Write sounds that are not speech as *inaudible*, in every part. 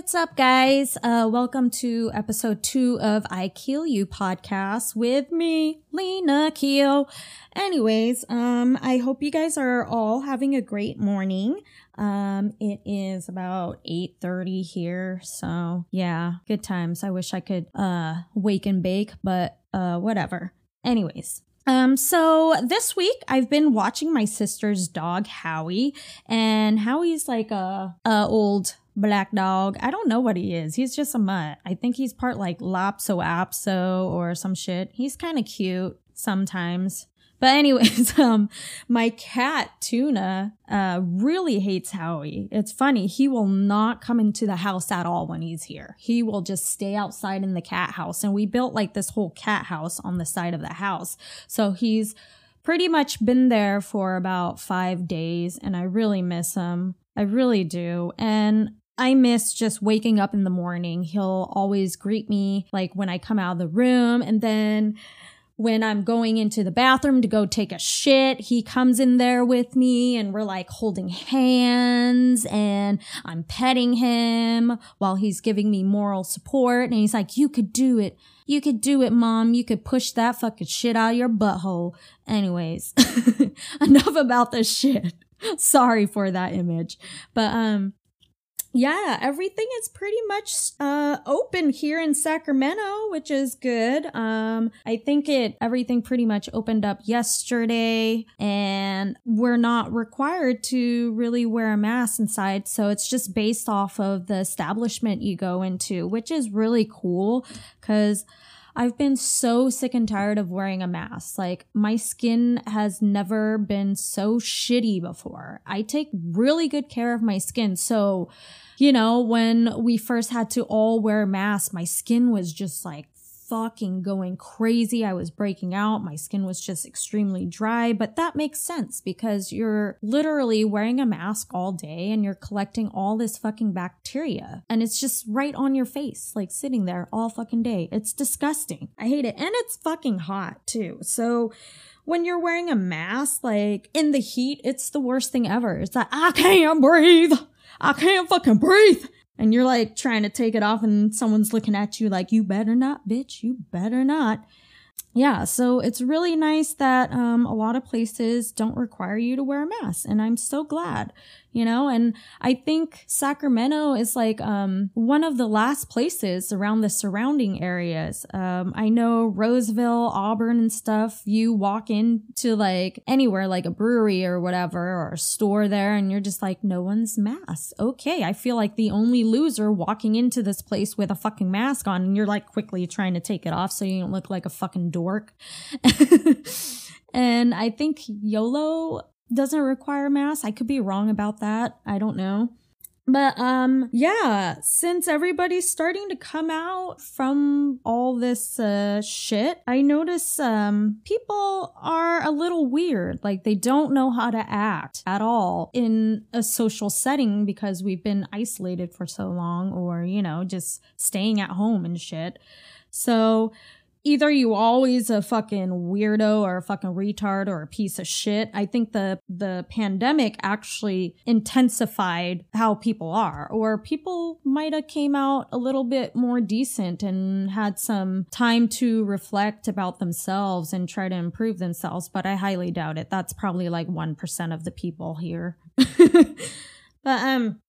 what's up, guys? Uh, welcome to episode two of I Kill You podcast with me, Lena Keel. Anyways, um, I hope you guys are all having a great morning. Um, it is about 8.30 here, so yeah, good times. I wish I could, uh, wake and bake, but, uh, whatever. Anyways, um, so this week I've been watching my sister's dog Howie, and Howie's like a, a old black dog. I don't know what he is. He's just a mutt. I think he's part like Lhasa Apso or some shit. He's kind of cute sometimes. But anyways, *laughs* um, my cat Tuna, uh, really hates Howie. It's funny. He will not come into the house at all when he's here. He will just stay outside in the cat house. And we built like this whole cat house on the side of the house. So he's pretty much been there for about five days and I really miss him. I really do. And I miss just waking up in the morning. He'll always greet me like when I come out of the room and then when I'm going into the bathroom to go take a shit, he comes in there with me and we're like holding hands and I'm petting him while he's giving me moral support. And he's like, you could do it. You could do it, mom. You could push that fucking shit out of your butthole. Anyways, *laughs* enough about this shit. *laughs* Sorry for that image. But, um, yeah, everything is pretty much uh, open here in Sacramento, which is good. Um, I think it everything pretty much opened up yesterday, and we're not required to really wear a mask inside. So it's just based off of the establishment you go into, which is really cool because I've been so sick and tired of wearing a mask. Like, my skin has never been so shitty before. I take really good care of my skin. So, you know, when we first had to all wear masks, my skin was just like fucking going crazy. I was breaking out. My skin was just extremely dry, but that makes sense because you're literally wearing a mask all day and you're collecting all this fucking bacteria and it's just right on your face, like sitting there all fucking day. It's disgusting. I hate it. And it's fucking hot too. So, when you're wearing a mask, like in the heat, it's the worst thing ever. It's like, I can't breathe. I can't fucking breathe and you're like trying to take it off and someone's looking at you like you better not bitch. You better not yeah, so it's really nice that um, a lot of places don't require you to wear a mask, and I'm so glad, you know. And I think Sacramento is like um, one of the last places around the surrounding areas. Um, I know Roseville, Auburn, and stuff. You walk into like anywhere, like a brewery or whatever, or a store there, and you're just like, no one's masked. Okay, I feel like the only loser walking into this place with a fucking mask on, and you're like quickly trying to take it off so you don't look like a fucking dork. *laughs* and I think YOLO doesn't require mask. I could be wrong about that. I don't know. But um yeah, since everybody's starting to come out from all this uh shit, I notice um people are a little weird. Like they don't know how to act at all in a social setting because we've been isolated for so long or, you know, just staying at home and shit. So either you always a fucking weirdo or a fucking retard or a piece of shit. I think the the pandemic actually intensified how people are or people might have came out a little bit more decent and had some time to reflect about themselves and try to improve themselves, but I highly doubt it. That's probably like 1% of the people here. *laughs* but um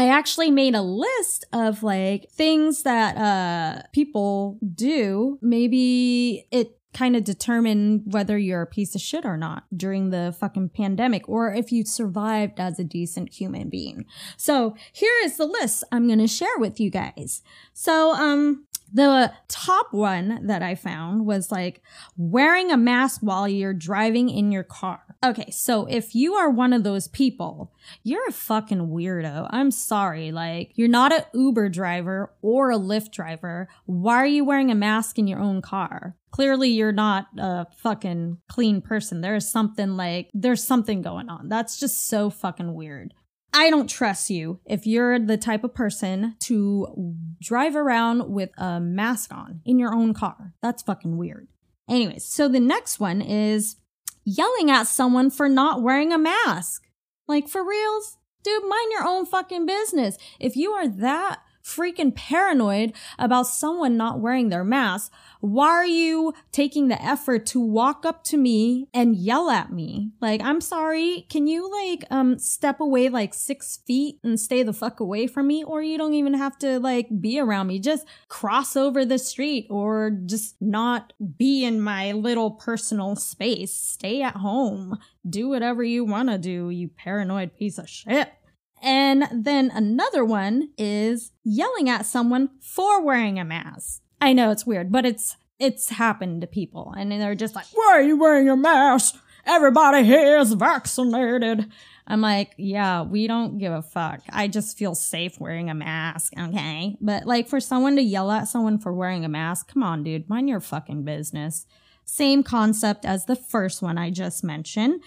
I actually made a list of like things that uh people do. Maybe it kind of determine whether you're a piece of shit or not during the fucking pandemic or if you survived as a decent human being. So here is the list I'm going to share with you guys. So, um, the top one that I found was like wearing a mask while you're driving in your car. Okay, so if you are one of those people, you're a fucking weirdo. I'm sorry. Like, you're not an Uber driver or a Lyft driver. Why are you wearing a mask in your own car? Clearly, you're not a fucking clean person. There is something like, there's something going on. That's just so fucking weird. I don't trust you if you're the type of person to drive around with a mask on in your own car. That's fucking weird. Anyways, so the next one is yelling at someone for not wearing a mask. Like, for reals? Dude, mind your own fucking business. If you are that freaking paranoid about someone not wearing their mask, why are you taking the effort to walk up to me and yell at me? Like, I'm sorry. Can you like, um, step away like six feet and stay the fuck away from me? Or you don't even have to like be around me. Just cross over the street or just not be in my little personal space. Stay at home. Do whatever you want to do, you paranoid piece of shit. And then another one is yelling at someone for wearing a mask. I know it's weird, but it's it's happened to people and they're just like, "Why are you wearing a mask? Everybody here is vaccinated." I'm like, "Yeah, we don't give a fuck. I just feel safe wearing a mask, okay?" But like for someone to yell at someone for wearing a mask, come on, dude, mind your fucking business. Same concept as the first one I just mentioned.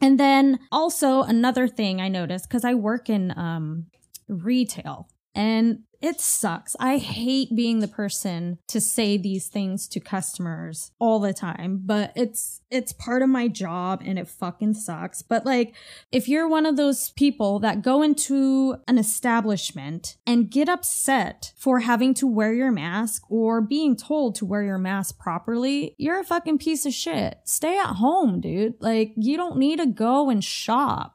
And then also another thing I noticed because I work in um, retail and it sucks. I hate being the person to say these things to customers all the time, but it's it's part of my job and it fucking sucks. But like if you're one of those people that go into an establishment and get upset for having to wear your mask or being told to wear your mask properly, you're a fucking piece of shit. Stay at home, dude. Like you don't need to go and shop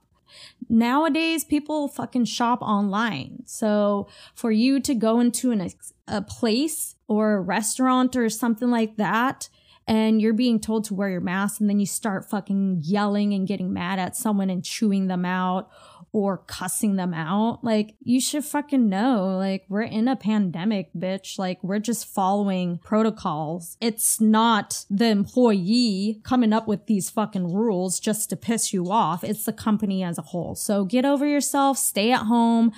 nowadays people fucking shop online. So for you to go into an, a place or a restaurant or something like that, and you're being told to wear your mask, and then you start fucking yelling and getting mad at someone and chewing them out or cussing them out. Like, you should fucking know, like, we're in a pandemic, bitch. Like, we're just following protocols. It's not the employee coming up with these fucking rules just to piss you off. It's the company as a whole. So get over yourself, stay at home.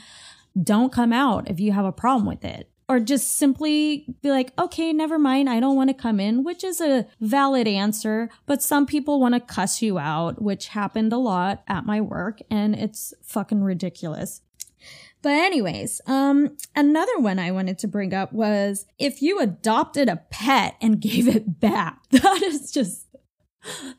Don't come out if you have a problem with it or just simply be like, okay, never mind. I don't want to come in, which is a valid answer. But some people want to cuss you out, which happened a lot at my work and it's fucking ridiculous. But anyways, um, another one I wanted to bring up was if you adopted a pet and *laughs* gave it back, *laughs* that is just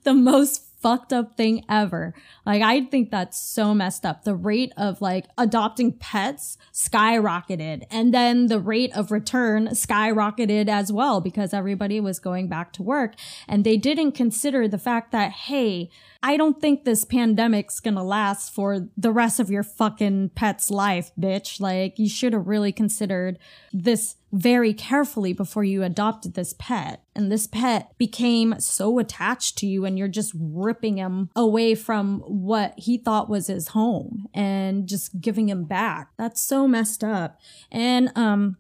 the most fucked up thing ever. Like, I think that's so messed up. The rate of like adopting pets skyrocketed. And then the rate of return skyrocketed as well because everybody was going back to work. And they didn't consider the fact that, hey, I don't think this pandemic's gonna last for the rest of your fucking pet's life, bitch. Like, you should have really considered this very carefully before you adopted this pet. And this pet became so attached to you and you're just ripping him away from what he thought was his home and just giving him back. That's so messed up. And, um,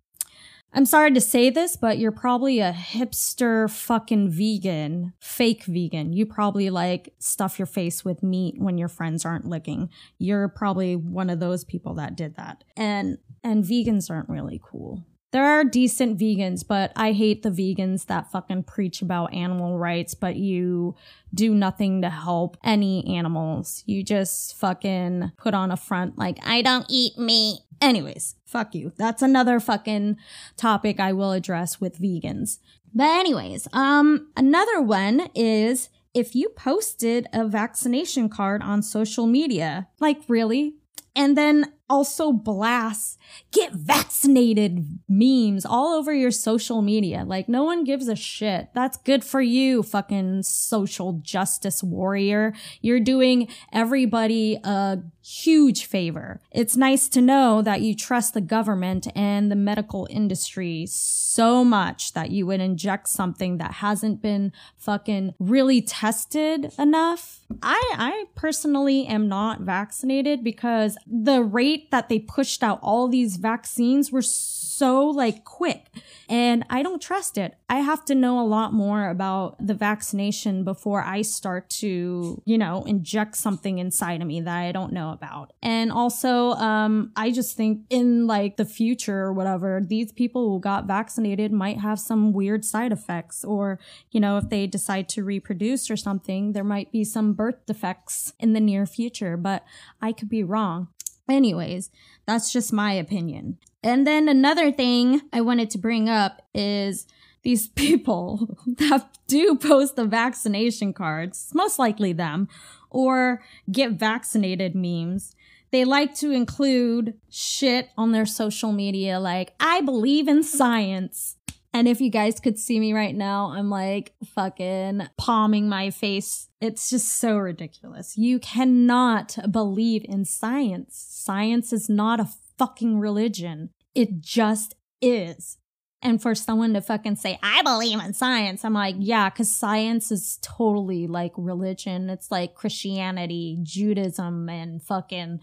I'm sorry to say this, but you're probably a hipster fucking vegan, fake vegan. You probably like stuff your face with meat when your friends aren't looking. You're probably one of those people that did that. And and vegans aren't really cool. There are decent vegans, but I hate the vegans that fucking preach about animal rights, but you do nothing to help any animals. You just fucking put on a front like, I don't eat meat. Anyways, fuck you. That's another fucking topic I will address with vegans. But anyways, um, another one is if you posted a vaccination card on social media, like really? And then also blasts get vaccinated memes all over your social media. Like no one gives a shit. That's good for you, fucking social justice warrior. You're doing everybody a huge favor. It's nice to know that you trust the government and the medical industry so much that you would inject something that hasn't been fucking really tested enough. I I personally am not vaccinated because the rate that they pushed out all these vaccines were so like quick and I don't trust it. I have to know a lot more about the vaccination before I start to, you know, inject something inside of me that I don't know about. And also, um, I just think in like the future or whatever, these people who got vaccinated might have some weird side effects or, you know, if they decide to reproduce or something, there might be some birth defects in the near future, but I could be wrong. Anyways, that's just my opinion. And then another thing I wanted to bring up is these *laughs* people that do post the vaccination cards, most likely them, or get vaccinated memes. they like to include shit on their social media like, I believe in science. And if you guys could see me right now, I'm like fucking palming my face. It's just so ridiculous. You cannot believe in science. Science is not a fucking religion. It just is. And for someone to fucking say, I believe in science, I'm like, yeah, because science is totally like religion. It's like Christianity, Judaism, and fucking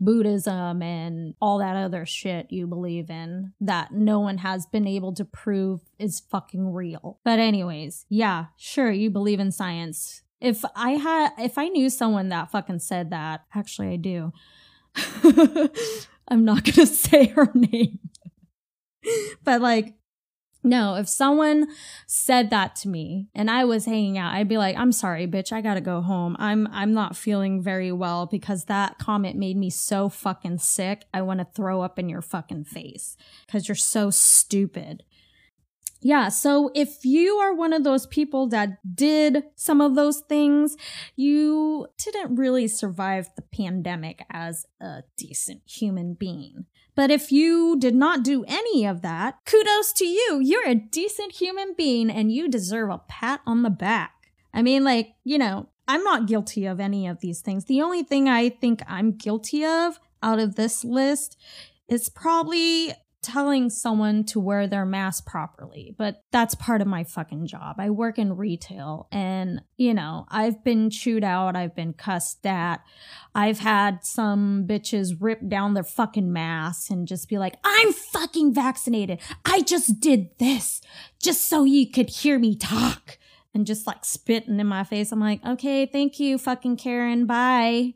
Buddhism and all that other shit you believe in that no one has been able to prove is fucking real. But, anyways, yeah, sure, you believe in science. If I had, if I knew someone that fucking said that, actually, I do. *laughs* I'm not gonna *laughs* say her name. *laughs* but like no, if someone said that to me and I was hanging out, I'd be like, "I'm sorry, bitch, I got to go home. I'm I'm not feeling very well because that comment made me so fucking sick. I want to throw up in your fucking face cuz you're so stupid." Yeah, so if you are one of those people that did some of those things, you didn't really survive the pandemic as a decent human being. But if you did not do any of that, kudos to you. You're a decent human being and you deserve a pat on the back. I mean, like, you know, I'm not guilty of any of these things. The only thing I think I'm guilty of out of this list is probably telling someone to wear their mask properly, but that's part of my fucking job. I work in retail and, you know, I've been chewed out, I've been cussed at. I've had some bitches rip down their fucking masks and just be like, I'm fucking vaccinated. I just did this just so you could hear me talk and just like spitting in my face. I'm like, okay, thank you, fucking Karen. Bye.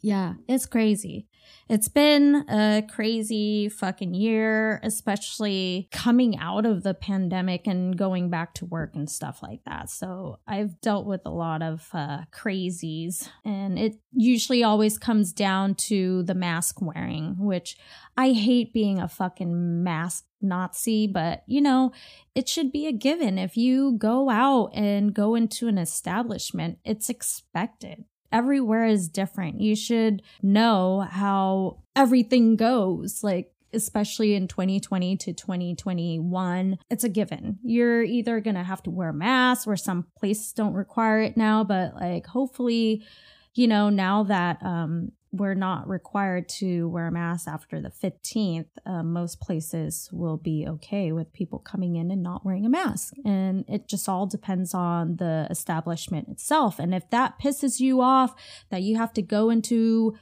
Yeah, it's crazy. It's been a crazy fucking year, especially coming out of the pandemic and going back to work and stuff like that. So I've dealt with a lot of uh, crazies, and it usually always comes down to the mask wearing, which I hate being a fucking mask Nazi, but you know, it should be a given. If you go out and go into an establishment, it's expected everywhere is different. You should know how everything goes. Like, especially in 2020 to 2021, it's a given. You're either going to have to wear masks or some places don't require it now, but like hopefully, you know, now that um we're not required to wear a mask after the 15th, uh, most places will be okay with people coming in and not wearing a mask. And it just all depends on the establishment itself. And if that pisses you off, that you have to go into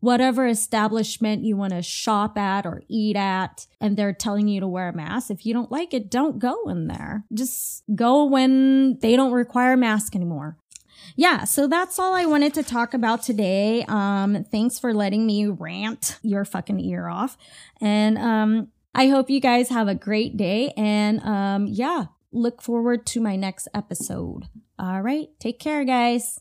whatever establishment you want to shop at or eat at, and they're telling you to wear a mask, if you don't like it, don't go in there. Just go when they don't require a mask anymore yeah, so that's all I wanted to talk about today. Um, thanks for letting me rant your fucking ear off. And um, I hope you guys have a great day. And um, yeah, look forward to my next episode. All right, take care, guys.